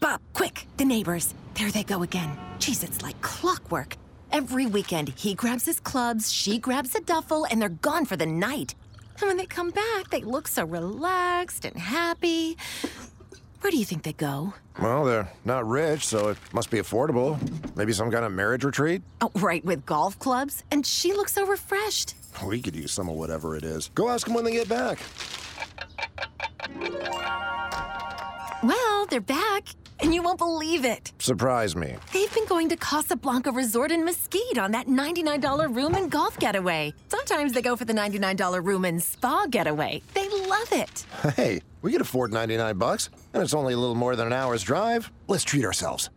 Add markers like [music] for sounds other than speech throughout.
Bob, quick, the neighbors. There they go again. Geez, it's like clockwork. Every weekend, he grabs his clubs, she grabs a duffel, and they're gone for the night. And when they come back, they look so relaxed and happy. Where do you think they go? Well, they're not rich, so it must be affordable. Maybe some kind of marriage retreat? Oh, right, with golf clubs. And she looks so refreshed. We could use some of whatever it is. Go ask them when they get back. Well, they're back, and you won't believe it. Surprise me. They've been going to Casablanca Resort in Mesquite on that $99 room and golf getaway. Sometimes they go for the $99 room and spa getaway. They love it. [laughs] Hey, we could afford 99 bucks, and it's only a little more than an hour's drive. Let's treat ourselves.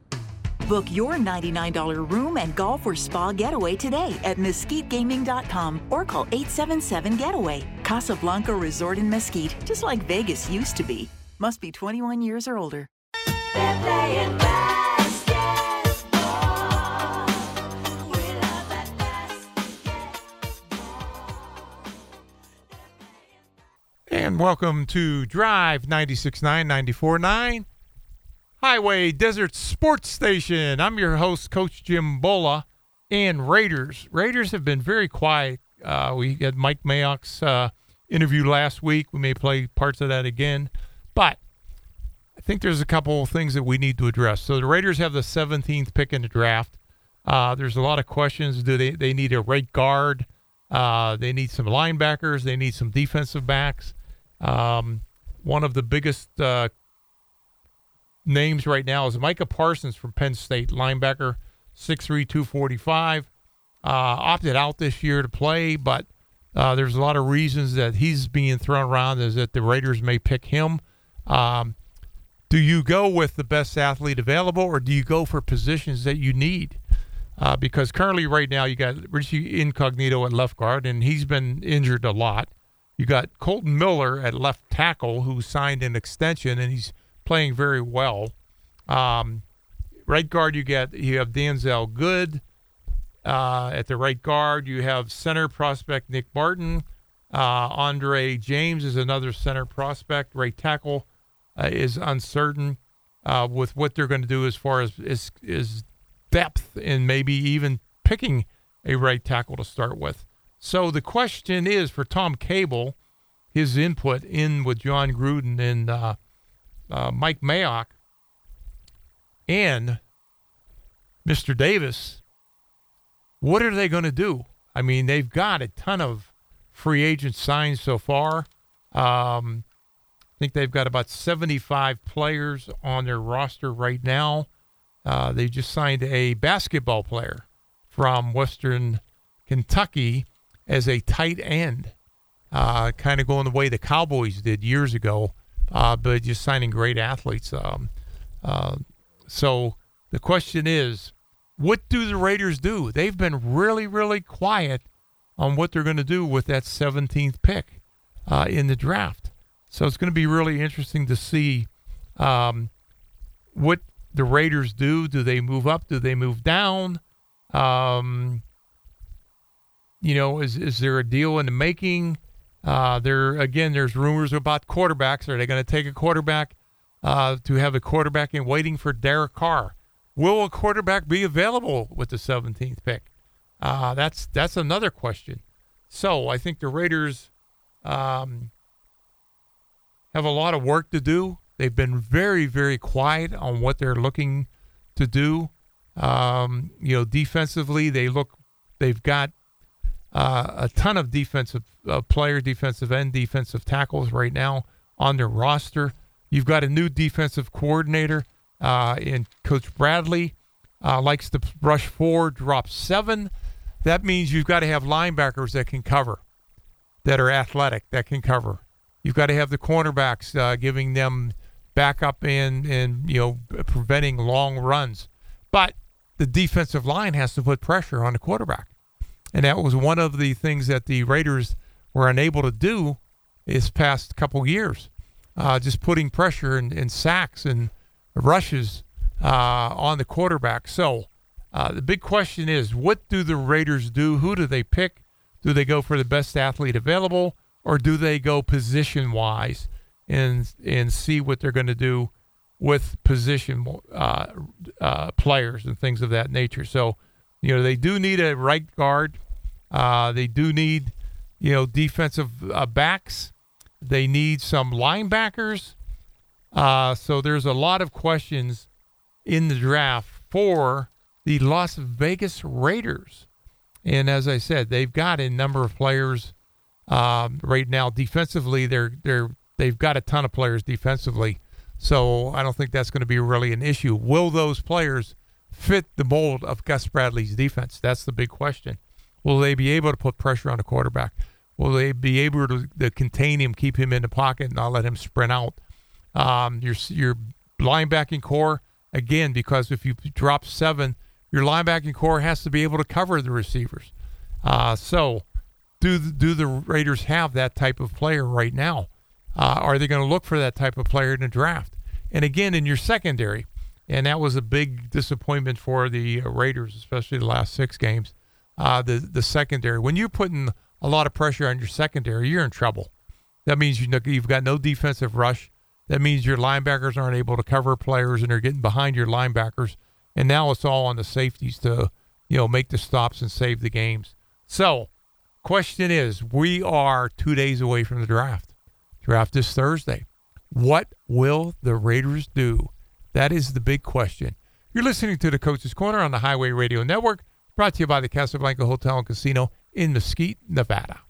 Book your $99 room and golf or spa getaway today at mesquitegaming.com or call 877 Getaway. Casablanca Resort in Mesquite, just like Vegas used to be. Must be 21 years or older. And welcome to Drive 96.9, 94.9, Highway Desert Sports Station. I'm your host, Coach Jim Bola. And Raiders. Raiders have been very quiet. Uh, we had Mike Mayock's uh, interview last week. We may play parts of that again. But think there's a couple of things that we need to address. So the Raiders have the 17th pick in the draft. Uh, there's a lot of questions. Do they, they need a right guard? Uh, they need some linebackers. They need some defensive backs. Um, one of the biggest uh, names right now is Micah Parsons from Penn State, linebacker, 6'3", 245. Uh, opted out this year to play, but uh, there's a lot of reasons that he's being thrown around is that the Raiders may pick him. Um, do you go with the best athlete available, or do you go for positions that you need? Uh, because currently, right now, you got Richie Incognito at left guard, and he's been injured a lot. You got Kolton Miller at left tackle, who signed an extension, and he's playing very well. Um, right guard, you get you have Denzelle Good uh, at the right guard. You have center prospect Nick Martin. Uh, Andre James is another center prospect. Right tackle uh, is uncertain uh, with what they're going to do as far as is, is depth and maybe even picking a right tackle to start with. So the question is for Tom Cable, his input in with Jon Gruden and uh, uh, Mike Mayock and Mr. Davis, what are they going to do? I mean, they've got a ton of free agents signed so far. Um, I think they've got about 75 players on their roster right now. Uh, they just signed a basketball player from Western Kentucky as a tight end, uh, kind of going the way the Cowboys did years ago, uh, but just signing great athletes. Um, uh, so the question is, what do the Raiders do? They've been really, really quiet on what they're going to do with that 17th pick uh, in the draft. So it's going to be really interesting to see um, what the Raiders do. Do they move up? Do they move down? Um, you know, is is there a deal in the making? Uh, there again, there's rumors about quarterbacks. Are they going to take a quarterback uh, to have a quarterback in waiting for Derek Carr? Will a quarterback be available with the 17th pick? Uh, that's that's another question. So I think the Raiders um, have a lot of work to do. They've been very very quiet on what they're looking to do. Um, you know, defensively, they look they've got uh, a ton of defensive uh, players, defensive end, defensive tackles right now on their roster. You've got a new defensive coordinator uh, in Coach Bradley. Uh, likes to rush four, drop seven. That means you've got to have linebackers that can cover, that are athletic, that can cover. You've got to have the cornerbacks uh, giving them backup and and you know preventing long runs. But the defensive line has to put pressure on the quarterback. And that was one of the things that the Raiders were unable to do this past couple years. Uh, just putting pressure and, and sacks and rushes uh, on the quarterback. So uh, the big question is what do the Raiders do? Who do they pick? Do they go for the best athlete available or do they go position wise and and see what they're going to do with position uh, uh, players and things of that nature. So, you know, they do need a right guard. Uh, they do need, you know, defensive uh, backs. They need some linebackers. Uh, so there's a lot of questions in the draft for the Las Vegas Raiders. And as I said, they've got a number of players um, right now. Defensively, they're they're they've got a ton of players defensively. So I don't think that's going to be really an issue. Will those players fit the mold of Gus Bradley's defense? That's the big question. Will they be able to put pressure on the quarterback? Will they be able to, to contain him, keep him in the pocket, and not let him sprint out? Um, your your linebacking core again, because if you drop seven, your linebacking core has to be able to cover the receivers. Uh, so, do the, do the Raiders have that type of player right now? Uh, are they going to look for that type of player in the draft? And again, in your secondary, and that was a big disappointment for the uh, Raiders, especially the last six games. Uh, the the secondary, when you're putting a lot of pressure on your secondary, you're in trouble. That means you know, you've got no defensive rush. That means your linebackers aren't able to cover players and they're getting behind your linebackers. And now it's all on the safeties to, you know, make the stops and save the games. So, question is, we are two days away from the draft. Draft is Thursday. What will the Raiders do? That is the big question. You're listening to the Coach's Corner on the Highway Radio Network, brought to you by the Casablanca Hotel and Casino in Mesquite, Nevada.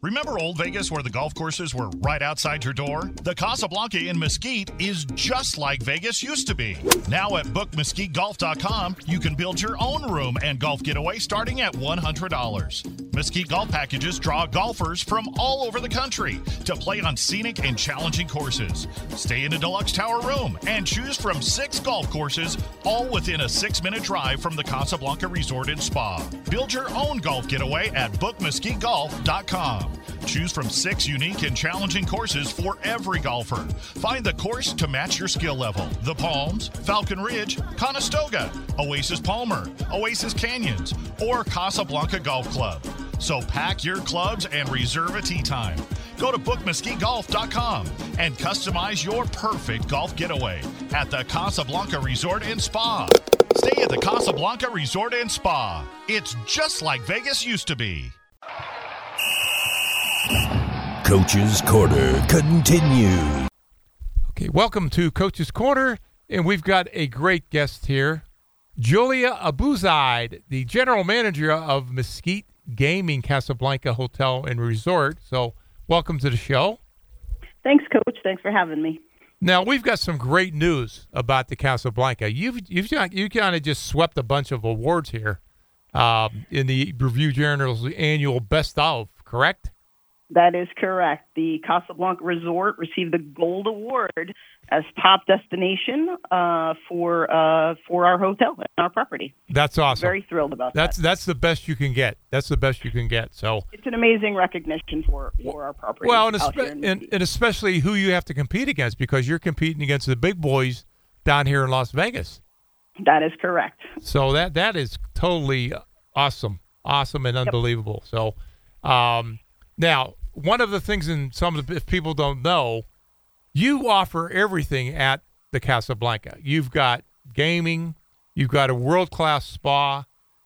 Remember Old Vegas where the golf courses were right outside your door? The Casablanca in Mesquite is just like Vegas used to be. Now at bookmesquitegolf.com, you can build your own room and golf getaway starting at $100. Mesquite Golf Packages draw golfers from all over the country to play on scenic and challenging courses. Stay in a deluxe tower room and choose from six golf courses, all within a six minute drive from the Casablanca Resort and Spa. Build your own golf getaway at bookmesquitegolf.com. Choose from six unique and challenging courses for every golfer. Find the course to match your skill level. The Palms, Falcon Ridge, Conestoga, Oasis Palmer, Oasis Canyons, or Casablanca Golf Club. So pack your clubs and reserve a tee time. Go to bookmesquitegolf.com and customize your perfect golf getaway at the Casablanca Resort and Spa. Stay at the Casablanca Resort and Spa. It's just like Vegas used to be. Coach's Corner continues. Okay, welcome to Coach's Corner, and we've got a great guest here, Julia Abuzaid, the general manager of Mesquite Gaming Casablanca Hotel and Resort. So, welcome to the show. Thanks, Coach. Thanks for having me. Now we've got some great news about the Casablanca. You've you've got- you kind of just swept a bunch of awards here um, in the Review Journal's annual Best of, correct? That is correct. The Casablanca Resort received the Gold Award as top destination uh, for uh, for our hotel and our property. That's awesome. Very thrilled about that's that. that's that's the best you can get. That's the best you can get. So It's an amazing recognition for for our property. well, and, espe- and, and especially who you have to compete against because you're competing against the big boys down here in Las Vegas. that is correct. So that that is totally awesome, awesome and unbelievable. So um, now one of the things, and some of the, if people don't know, you offer everything at the Casablanca. You've got gaming, you've got a world class spa,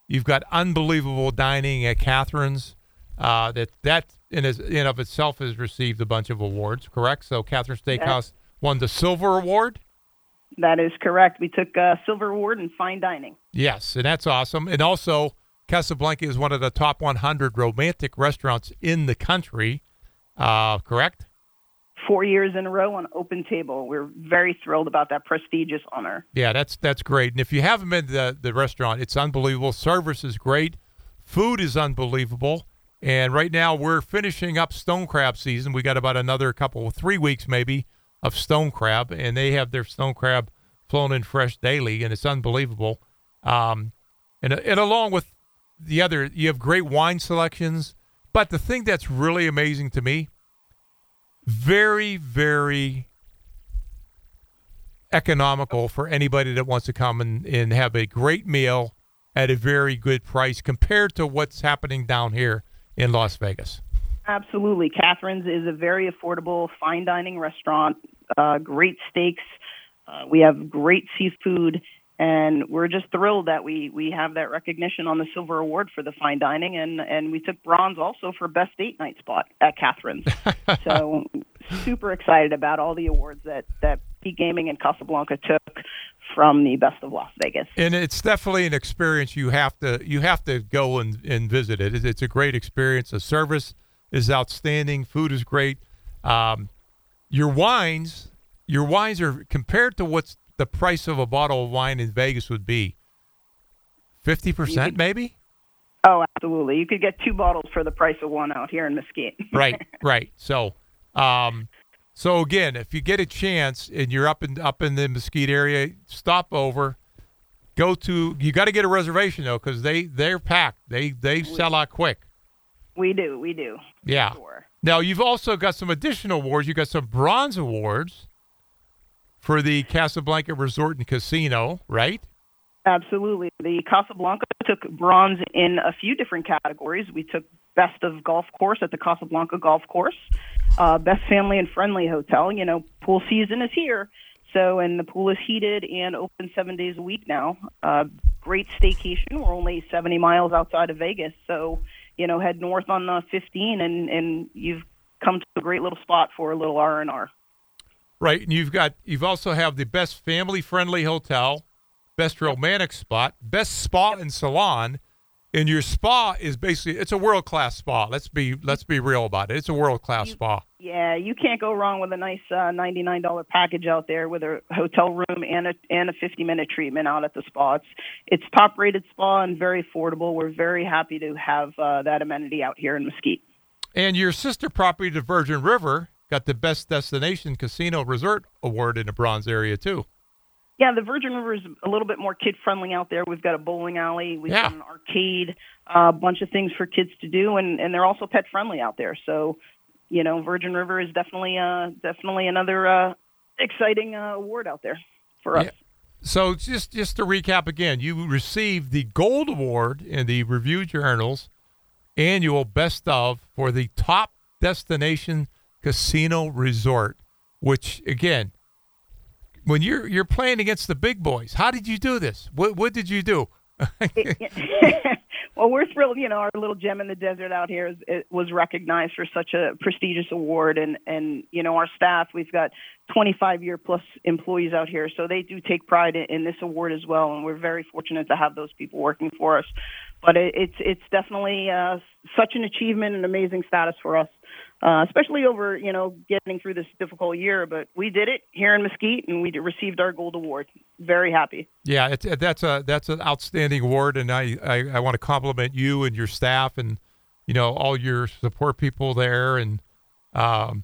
you've got unbelievable dining at Catherine's. Uh, that that in, is, in of itself has received a bunch of awards. Correct. So Catherine Steakhouse won the silver award. That is correct. We took uh, silver award in fine dining. Yes, and that's awesome. And also, Casablanca is one of the top 100 romantic restaurants in the country. Uh, correct? Four years in a row on Open Table. We're very thrilled about that prestigious honor. Yeah, that's that's great. And if you haven't been to the, the restaurant, it's unbelievable. Service is great. Food is unbelievable. And right now we're finishing up stone crab season. We got about another couple, three weeks maybe, of stone crab, and they have their stone crab flown in fresh daily, and it's unbelievable. Um, and and along with the other, you have great wine selections. But the thing that's really amazing to me, very very economical for anybody that wants to come and, and have a great meal at a very good price compared to what's happening down here in Las Vegas. Absolutely. Catherine's is a very affordable fine dining restaurant, uh, great steaks, Uh, we have great seafood, and we're just thrilled that we we have that recognition on the silver award for the fine dining, and and we took bronze also for best date night spot at Catherine's. [laughs] so super excited about all the awards that that Peak Gaming and Casablanca took from the Best of Las Vegas. and it's definitely an experience you have to you have to go and, and visit it. It's- It's a great experience. The service is outstanding. Food is great. Um, your wines, your wines are compared to what's the price of a bottle of wine in Vegas would be. Fifty percent, maybe. Oh, absolutely! You could get two bottles for the price of one out here in Mesquite. [laughs] right, right. So, um, so again, if you get a chance and you're up in up in the Mesquite area, stop over. Go to. You got to get a reservation though, because they they're packed. They they sell out quick. We do, we do. Yeah. Sure. Now you've also got some additional awards. You got some bronze awards for the Casablanca Resort and Casino, right? Absolutely. The Casablanca took bronze in a few different categories. We took best of golf course at the Casablanca Golf Course, uh, best family and friendly hotel. You know, pool season is here. So, and the pool is heated and open seven days a week now. Uh, great staycation. We're only 70 miles outside of Vegas. So, you know, head north on the 15 and, and you've come to a great little spot for a little R&R. Right, and you've got you've also have the best family friendly hotel, best romantic spot, best spa and salon, and your spa is basically it's a world class spa. Let's be let's be real about it. It's a world class spa. Yeah, you can't go wrong with a nice uh, ninety-nine dollar package out there with a hotel room and a and a fifty-minute treatment out at the spa. It's it's top-rated spa and very affordable. We're very happy to have uh, that amenity out here in Mesquite. And your sister property, the Virgin River, got the best destination casino resort award in the bronze area too. Yeah, the Virgin River is a little bit more kid-friendly out there. We've got a bowling alley, we've Yeah. got an arcade, a bunch of things for kids to do, and and they're also pet-friendly out there. So, you know, Virgin River is definitely uh definitely another uh exciting uh, award out there for us. Yeah. So just just to recap again, you received the gold award in the Review Journal's annual best of for the top destination casino resort, which again, when you're you're playing against the big boys, how did you do this? What what did you do? [laughs] well, we're thrilled. You know, our little gem in the desert out here is, was recognized for such a prestigious award, and and you know, our staff. We've got 25 year plus employees out here, so they do take pride in, in this award as well, and we're very fortunate to have those people working for us. But it, it's it's definitely uh, such an achievement and amazing status for us. Uh, especially over, you know, getting through this difficult year, but we did it here in Mesquite, and we received our gold award. Very happy. Yeah, it's, that's a that's an outstanding award, and I, I, I want to compliment you and your staff, and you know all your support people there, and um,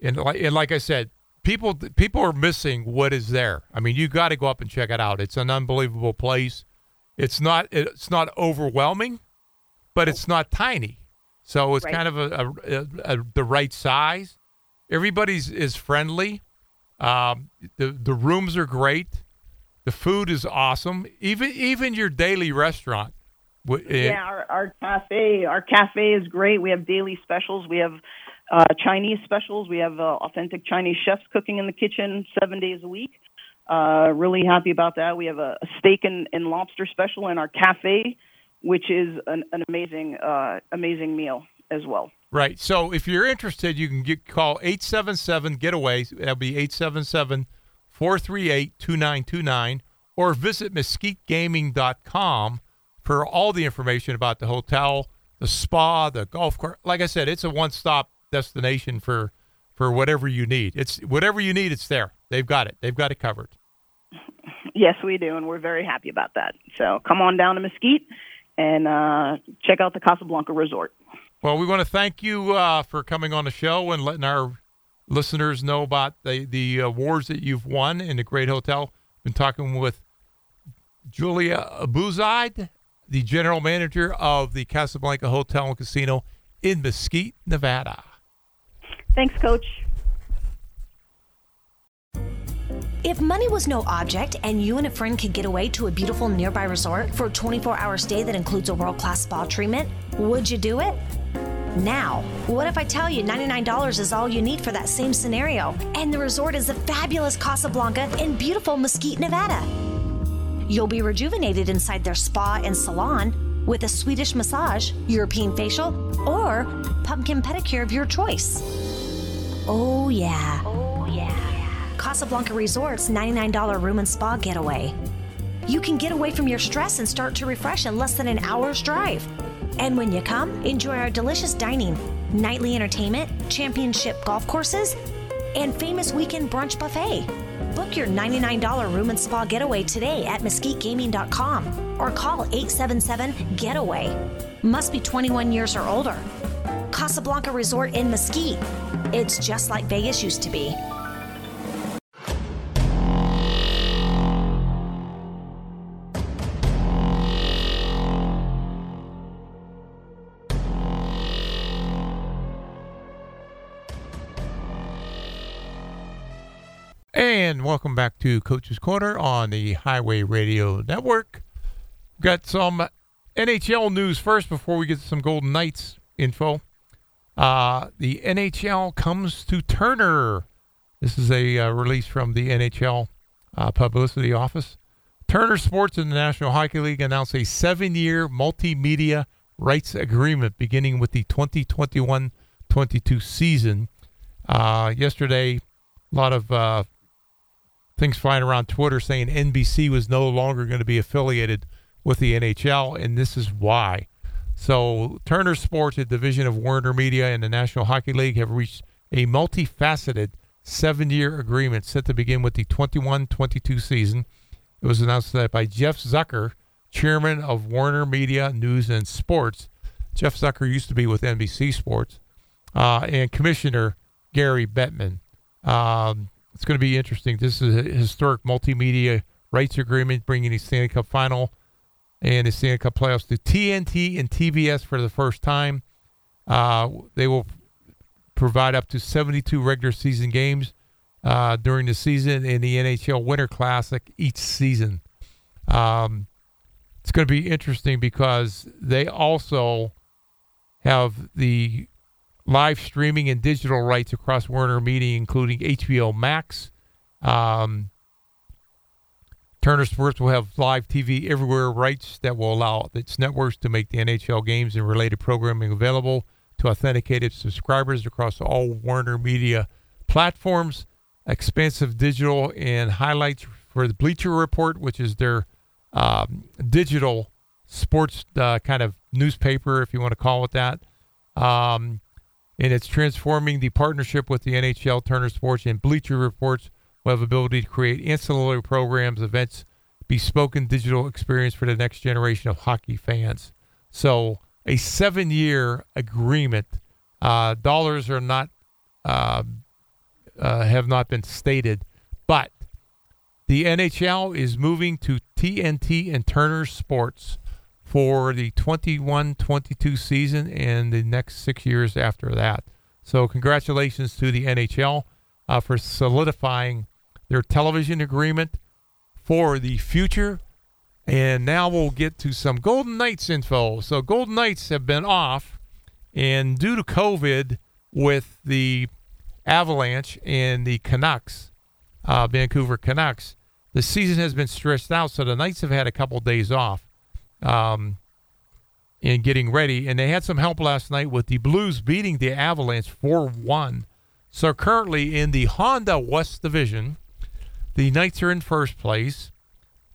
and like and like I said, people people are missing what is there. I mean, you got to go up and check it out. It's an unbelievable place. It's not it's not overwhelming, but it's not tiny. So it's Right. kind of a, a, a, the right size. Everybody's is friendly. Um, the the rooms are great. The food is awesome. Even even your daily restaurant. eh, Yeah, our, our cafe, our cafe is great. We have daily specials. We have uh, Chinese specials. We have uh, authentic Chinese chefs cooking in the kitchen seven days a week. Uh, really happy about that. We have a, a steak and, and lobster special in our cafe, which is an, an amazing, uh, amazing meal as well. Right. So if you're interested, you can get call 877 getaway. That'll be 877 438 2929 or visit mesquitegaming.com for all the information about the hotel, the spa, the golf course. Like I said, it's a one-stop destination for for whatever you need. It's whatever you need, it's there. They've got it. They've got it covered. Yes, we do, and we're very happy about that. So come on down to Mesquite and uh, check out the Casablanca Resort. Well, we want to thank you uh, for coming on the show and letting our listeners know about the, the awards that you've won in the great hotel. Been talking with Julia Abuzide, the general manager of the Casablanca Hotel and Casino in Mesquite, Nevada. Thanks, Coach. If money was no object and you and a friend could get away to a beautiful nearby resort for a 24 hour stay that includes a world class spa treatment, would you do it? Now, what if I tell you $99 is all you need for that same scenario? And the resort is the fabulous Casablanca in beautiful Mesquite, Nevada. You'll be rejuvenated inside their spa and salon with a Swedish massage, European facial, or pumpkin pedicure of your choice. Oh, yeah. Oh, yeah. Casablanca Resort's $99 room and spa getaway. You can get away from your stress and start to refresh in less than an hour's drive. And when you come, enjoy our delicious dining, nightly entertainment, championship golf courses, and famous weekend brunch buffet. Book your $99 room and spa getaway today at mesquitegaming.com or call 877 Getaway. Must be 21 years or older. Casablanca Resort in Mesquite. It's just like Vegas used to be. And welcome back to Coach's Corner on the Highway Radio Network. Got some NHL news first before we get some Golden Knights info. Uh, the NHL comes to Turner. This is a uh, release from the NHL uh, publicity office. Turner Sports and the National Hockey League announced a seven year multimedia rights agreement beginning with the 2021 22 season. Uh, yesterday, a lot of uh, things flying around Twitter saying NBC was no longer going to be affiliated with the NHL, and this is why. So, Turner Sports, a division of Warner Media and the National Hockey League, have reached a multifaceted seven year agreement set to begin with the 21 22 season. It was announced that by Jeff Zucker, chairman of Warner Media News and Sports. Jeff Zucker used to be with NBC Sports, uh, and Commissioner Gary Bettman. Um, it's going to be interesting. This is a historic multimedia rights agreement bringing the Stanley Cup final and the Stanley Cup playoffs to TNT and TBS for the first time. Uh, they will provide up to 72 regular season games uh, during the season in the NHL Winter Classic each season. Um, it's going to be interesting because they also have the live streaming and digital rights across Warner Media, including HBO Max. Um, Turner Sports will have live TV everywhere rights that will allow its networks to make the NHL games and related programming available to authenticated subscribers across all Warner Media platforms. Expansive digital and highlights for the Bleacher Report, which is their um, digital sports uh, kind of newspaper, if you want to call it that. Um, and it's transforming the partnership with the NHL, Turner Sports, and Bleacher Reports will have ability to create ancillary programs, events, bespoken digital experience for the next generation of hockey fans. So a seven-year agreement. Uh, dollars are not uh, uh, have not been stated, but the NHL is moving to TNT and Turner Sports for the 21-22 season and the next six years after that. So congratulations to the NHL uh, for solidifying their television agreement for the future. And now we'll get to some Golden Knights info. So Golden Knights have been off, and due to COVID, with the Avalanche and the Canucks, uh, Vancouver Canucks, the season has been stretched out. So the Knights have had a couple days off um, in getting ready, and they had some help last night with the Blues beating the Avalanche 4 1. So currently in the Honda West Division, the Knights are in first place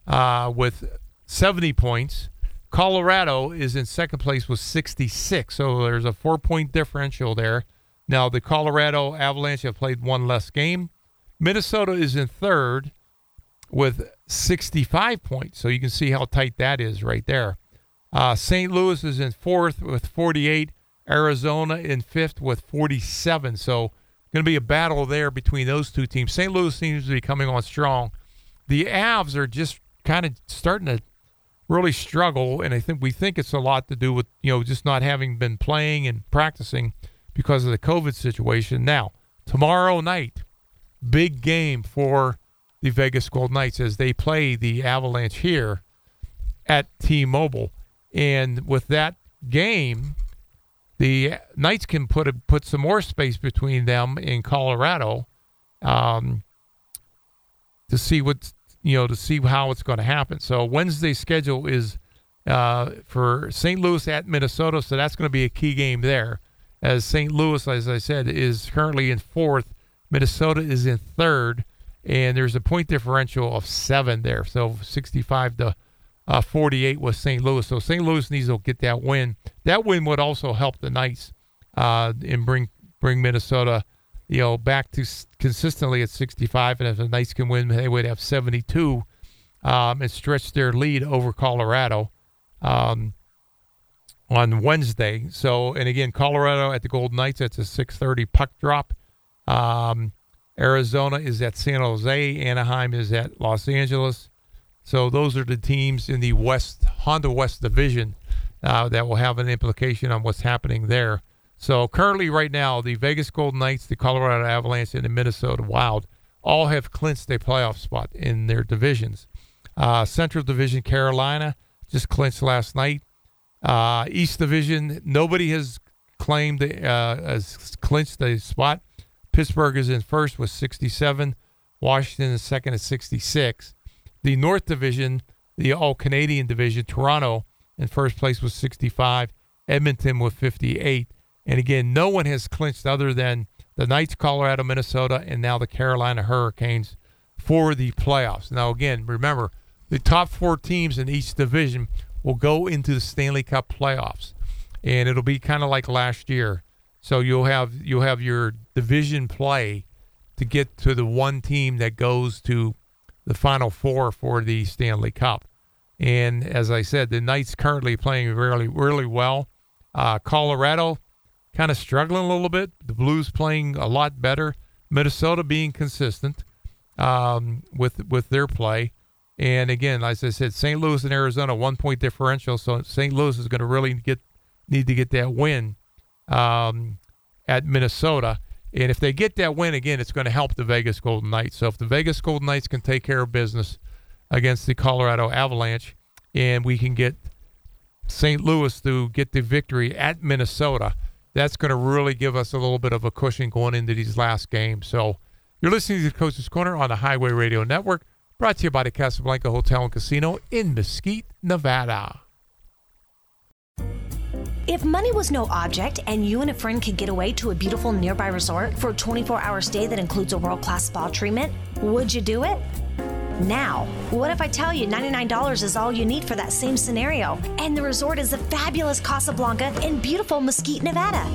uh, with 70 points. Colorado is in second place with 66. So there's a four point differential there. Now, the Colorado Avalanche have played one less game. Minnesota is in third with 65 points. So you can see how tight that is right there. Uh, St. Louis is in fourth with 48. Arizona in fifth with 47. So going to be a battle there between those two teams. St. Louis seems to be coming on strong. The Avs are just kind of starting to really struggle, and I think we think it's a lot to do with you know just not having been playing and practicing because of the COVID situation. Now tomorrow night, big game for the Vegas Golden Knights as they play the Avalanche here at T-Mobile, and with that game, The Knights can put a, put some more space between them in Colorado um, to see what you know to see how it's going to happen. So Wednesday's schedule is uh, for St. Louis at Minnesota, so that's going to be a key game there. As St. Louis, as I said, is currently in fourth, Minnesota is in third, and there's a point differential of seven there. So 65 to uh, 48 was St. Louis. So St. Louis needs to get that win. That win would also help the Knights uh, and bring bring Minnesota, you know, back to consistently at 65. And if the Knights can win, they would have 72 um, and stretch their lead over Colorado um, on Wednesday. So, and again, Colorado at the Golden Knights. That's a 6:30 puck drop. Um, Arizona is at San Jose. Anaheim is at Los Angeles. So those are the teams in the West Honda West Division uh, that will have an implication on what's happening there. So currently, right now, the Vegas Golden Knights, the Colorado Avalanche, and the Minnesota Wild all have clinched a playoff spot in their divisions. Uh, Central Division, Carolina just clinched last night. Uh, East Division, nobody has claimed uh, has clinched a spot. Pittsburgh is in first with 67. Washington is second at 66. The North Division, the All Canadian Division, Toronto in first place with 65. Edmonton with 58. And again, no one has clinched other than the Knights, Colorado, Minnesota, and now the Carolina Hurricanes for the playoffs. Now, again, remember the top four teams in each division will go into the Stanley Cup playoffs, and it'll be kind of like last year. So you'll have you'll have your division play to get to the one team that goes to the final four for the Stanley Cup. And as I said, the Knights currently playing really really well. Uh, Colorado kind of struggling a little bit. The Blues playing a lot better. Minnesota being consistent um, with with their play. And again, as I said, St. Louis and Arizona one point differential. So St. Louis is going to really get need to get that win um, at Minnesota. And if they get that win again, it's going to help the Vegas Golden Knights. So if the Vegas Golden Knights can take care of business against the Colorado Avalanche, and we can get St. Louis to get the victory at Minnesota, that's going to really give us a little bit of a cushion going into these last games. So you're listening to Coach's Corner on the Highway Radio Network, brought to you by the Casablanca Hotel and Casino in Mesquite, Nevada. If money was no object and you and a friend could get away to a beautiful nearby resort for a 24 hour stay that includes a world class spa treatment, would you do it? Now, what if I tell you $99 is all you need for that same scenario? And the resort is the fabulous Casablanca in beautiful Mesquite, Nevada.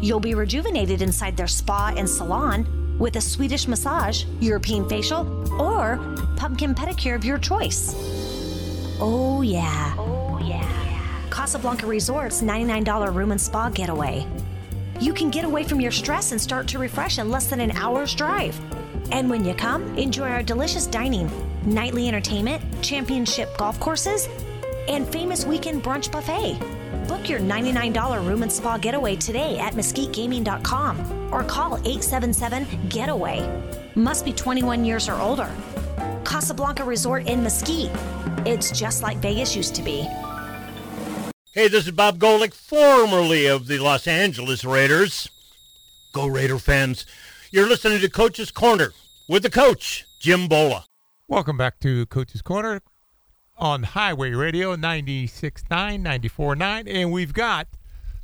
You'll be rejuvenated inside their spa and salon with a Swedish massage, European facial, or pumpkin pedicure of your choice. Oh, yeah. Oh, yeah. Casablanca Resort's $99 room and spa getaway. You can get away from your stress and start to refresh in less than an hour's drive. And when you come, enjoy our delicious dining, nightly entertainment, championship golf courses, and famous weekend brunch buffet. Book your $99 room and spa getaway today at mesquitegaming.com or call 877 Getaway. Must be 21 years or older. Casablanca Resort in Mesquite. It's just like Vegas used to be. Hey, this is Bob Golic, formerly of the Los Angeles Raiders. Go Raider fans. You're listening to Coach's Corner with the coach, Jim Bola. Welcome back to Coach's Corner on Highway Radio 96.9, 94.9. And we've got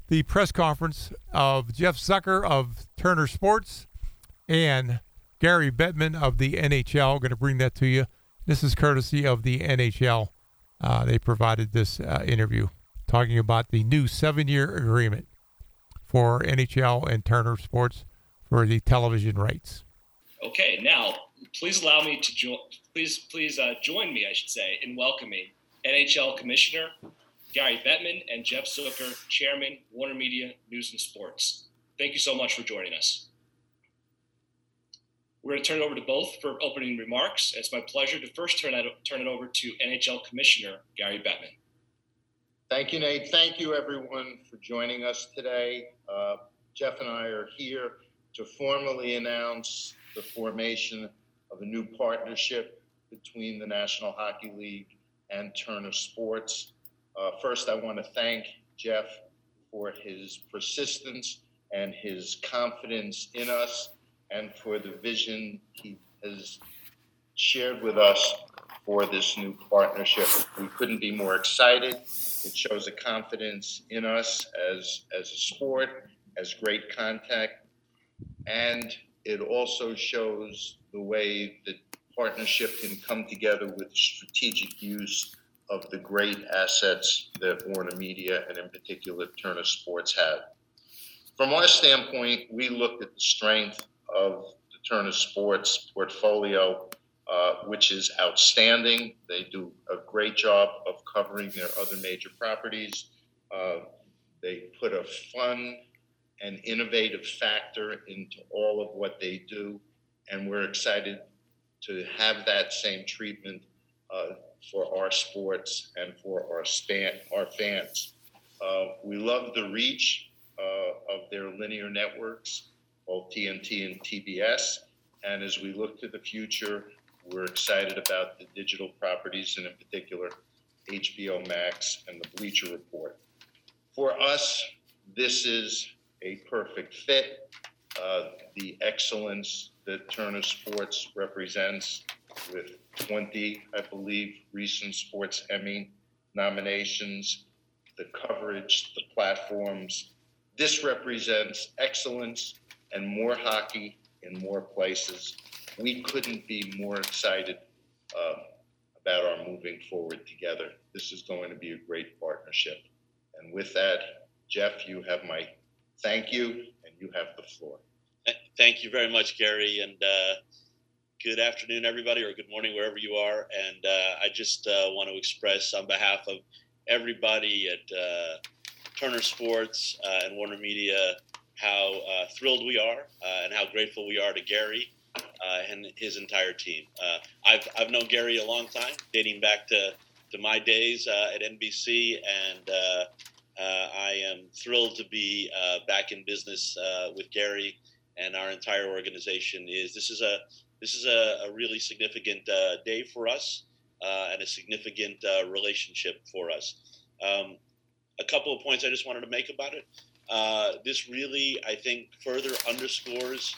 the press conference of Jeff Zucker of Turner Sports and Gary Bettman of the NHL. Going to bring that to you. This is courtesy of the NHL. Uh, they provided this uh, interview talking about the new seven year agreement for NHL and Turner Sports for the television rights. Okay, now please allow me to join. Please, please uh, join me, I should say, in welcoming NHL Commissioner Gary Bettman and Jeff Zucker, Chairman, Warner Media News and Sports. Thank you so much for joining us. We're going to turn it over to both for opening remarks. It's my pleasure to first turn, that, turn it over to NHL Commissioner Gary Bettman. Thank you, Nate. Thank you, everyone, for joining us today. Uh, Jeff and I are here to formally announce the formation of a new partnership between the National Hockey League and Turner Sports. Uh, first, I want to thank Jeff for his persistence and his confidence in us and for the vision he has shared with us for this new partnership. We couldn't be more excited. It shows a confidence in us as, as a sport, as great contact, and it also shows the way that partnership can come together with strategic use of the great assets that Warner Media and in particular Turner Sports have. From our standpoint, we looked at the strength of the Turner Sports portfolio, uh, which is outstanding. They do a great job of covering their other major properties. Uh, they put a fun and innovative factor into all of what they do, and we're excited to have that same treatment uh, for our sports and for our span, our fans. Uh, we love the reach uh, of their linear networks, both TNT and TBS. And as we look to the future, we're excited about the digital properties and in particular HBO Max and the Bleacher Report. For us, this is a perfect fit. Uh, the excellence that Turner Sports represents with 20, I believe, recent Sports Emmy nominations, the coverage, the platforms. This represents excellence and more hockey in more places. We couldn't be more excited uh, about our moving forward together. This is going to be a great partnership. And with that, Jeff, you have my thank you, and you have the floor. Thank you very much, Gary, and uh, good afternoon, everybody, or good morning, wherever you are. And uh, I just uh, want to express on behalf of everybody at uh, Turner Sports uh, and Warner Media how uh, thrilled we are and how grateful we are to Gary and his entire team. I've, I've known Gary a long time, dating back to, to my days at NBC, and uh, I am thrilled to be uh, back in business uh, with Gary and our entire organization. Is this is a this is a, a really significant day for us and a significant relationship for us. Um, a couple of points I just wanted to make about it. Uh, this really, I think, further underscores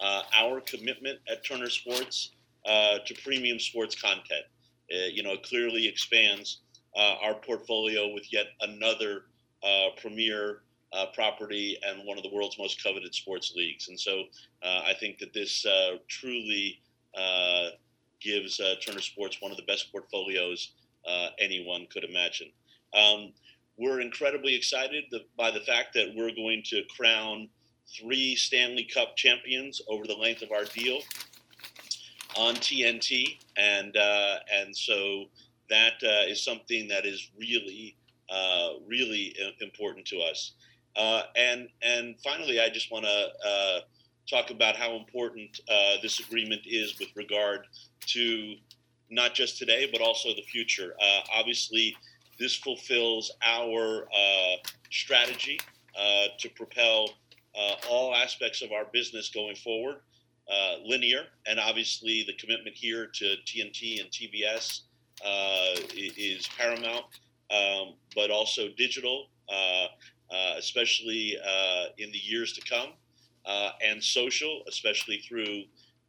uh, our commitment at Turner Sports uh, to premium sports content. you know, it clearly expands our portfolio with yet another uh, premier uh, property and one of the world's most coveted sports leagues. And so uh, I think that this uh, truly uh, gives uh, Turner Sports one of the best portfolios anyone could imagine. Um, we're incredibly excited by the fact that we're going to crown three Stanley Cup champions over the length of our deal on TNT, and and so that is something that is really uh, really important to us. Uh, and and finally, I just want to uh, talk about how important uh, this agreement is with regard to not just today, but also the future. Uh, obviously, this fulfills our strategy to propel all aspects of our business going forward. linear, and obviously the commitment here to TNT and TBS is paramount um, but also digital, uh, uh, especially uh, in the years to come, uh, and social, especially through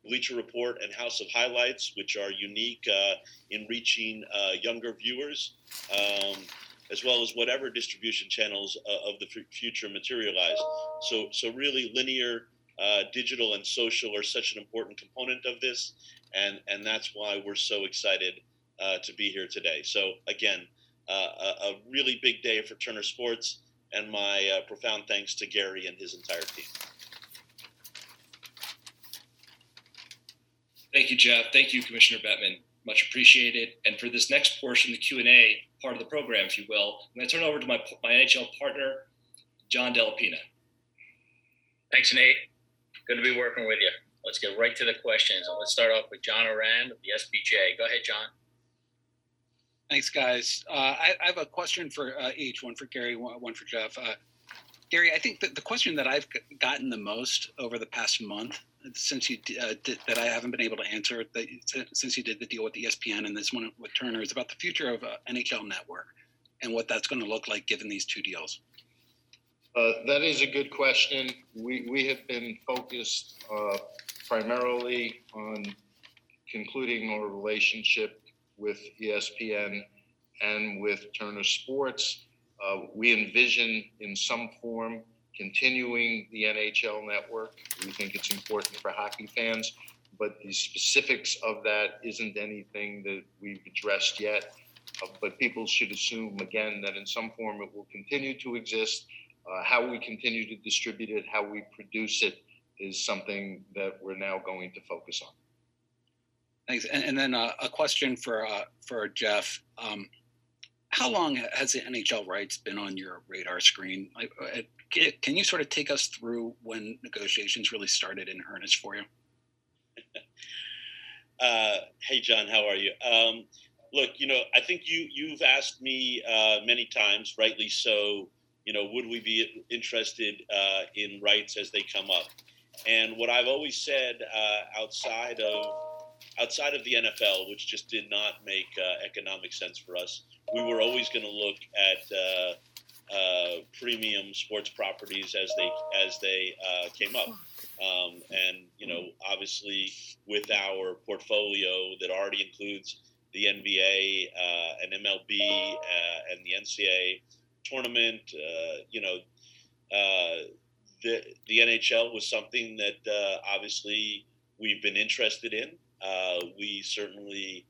Bleacher Report and House of Highlights, which are unique uh, in reaching uh, younger viewers, um, as well as whatever distribution channels of the f- future materialize. So, so really, linear, digital, and social are such an important component of this, and and that's why we're so excited to be here today. So, again uh, a, a, really big day for Turner Sports, and my uh, profound thanks to Gary and his entire team. Thank you, Jeff. Thank you, Commissioner Bettman. Much appreciated. And for this next portion, the Q and A part of the program, if you will, I'm going to turn over to my my NHL partner, John Dellapina. Thanks, Nate. Good to be working with you. Let's get right to the questions. And let's start off with John Ourand of the SBJ. Go ahead, John. Thanks, guys. Uh, I, I, have a question for uh, each one for Gary, one, one for Jeff. Uh, Gary, I think the question that I've gotten the most over the past month since you uh, did, that I haven't been able to answer that, since you did the deal with ESPN and this one with Turner is about the future of uh, NHL Network and what that's going to look like given these two deals. Uh, that is a good question. We, we have been focused uh, primarily on concluding our relationship with ESPN and with Turner Sports. Uh, we envision in some form continuing the NHL network. We think it's important for hockey fans, but the specifics of that isn't anything that we've addressed yet. Uh, but people should assume again that in some form it will continue to exist. Uh, how we continue to distribute it, how we produce it, is something that we're now going to focus on. Thanks. And, and then uh, a question for uh, for Jeff. Um, how long has the NHL rights been on your radar screen? Like, uh, can- you sort of take us through when negotiations really started in earnest for you? [laughs] Uh, hey, John, how are you? Um, look, you know, I think you you've asked me uh, many times, rightly so. You know, would we be interested uh, in rights as they come up? And what I've always said uh, outside of outside of the NFL, which just did not make uh, economic sense for us, we were always going to look at uh, premium sports properties as they as they uh, came up. Um, and you know, obviously, with our portfolio that already includes the NBA uh, and MLB uh, and the NCAA tournament, uh, you know, the the NHL was something that obviously we've been interested in. We certainly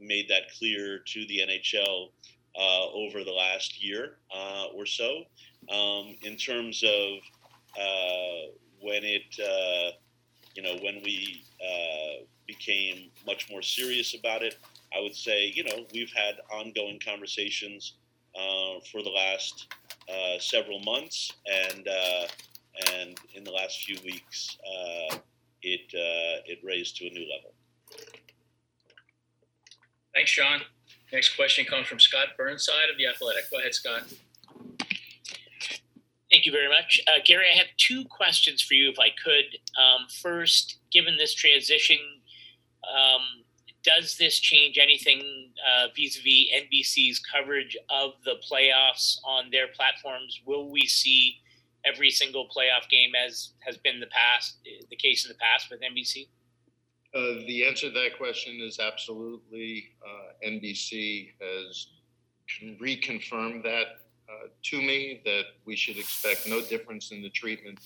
made that clear to the NHL uh, over the last year uh, or so. Um, in terms of uh, when it, uh, you know, when we uh, became much more serious about it, I would say, you know, we've had ongoing conversations for the last several months, and and in the last few weeks, uh, it uh, it raised to a new level. Thanks, Sean. Next question comes from Scott Burnside of The Athletic. Go ahead, Scott. Thank you very much. Uh, Gary, I have two questions for you, if I could. Um, first, given this transition, um, does this change anything vis a vis NBC's coverage of the playoffs on their platforms? Will we see every single playoff game as has been the past, the case in the past with NBC? Uh, the answer to that question is absolutely. Uh, NBC has reconfirmed that uh, to me that we should expect no difference in the treatment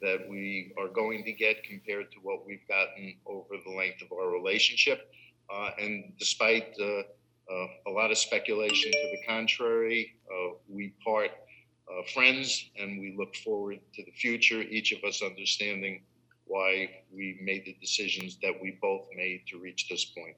that we are going to get compared to what we've gotten over the length of our relationship. Uh, and despite uh, a lot of speculation to the contrary, we part friends and we look forward to the future, each of us understanding why we made the decisions that we both made to reach this point.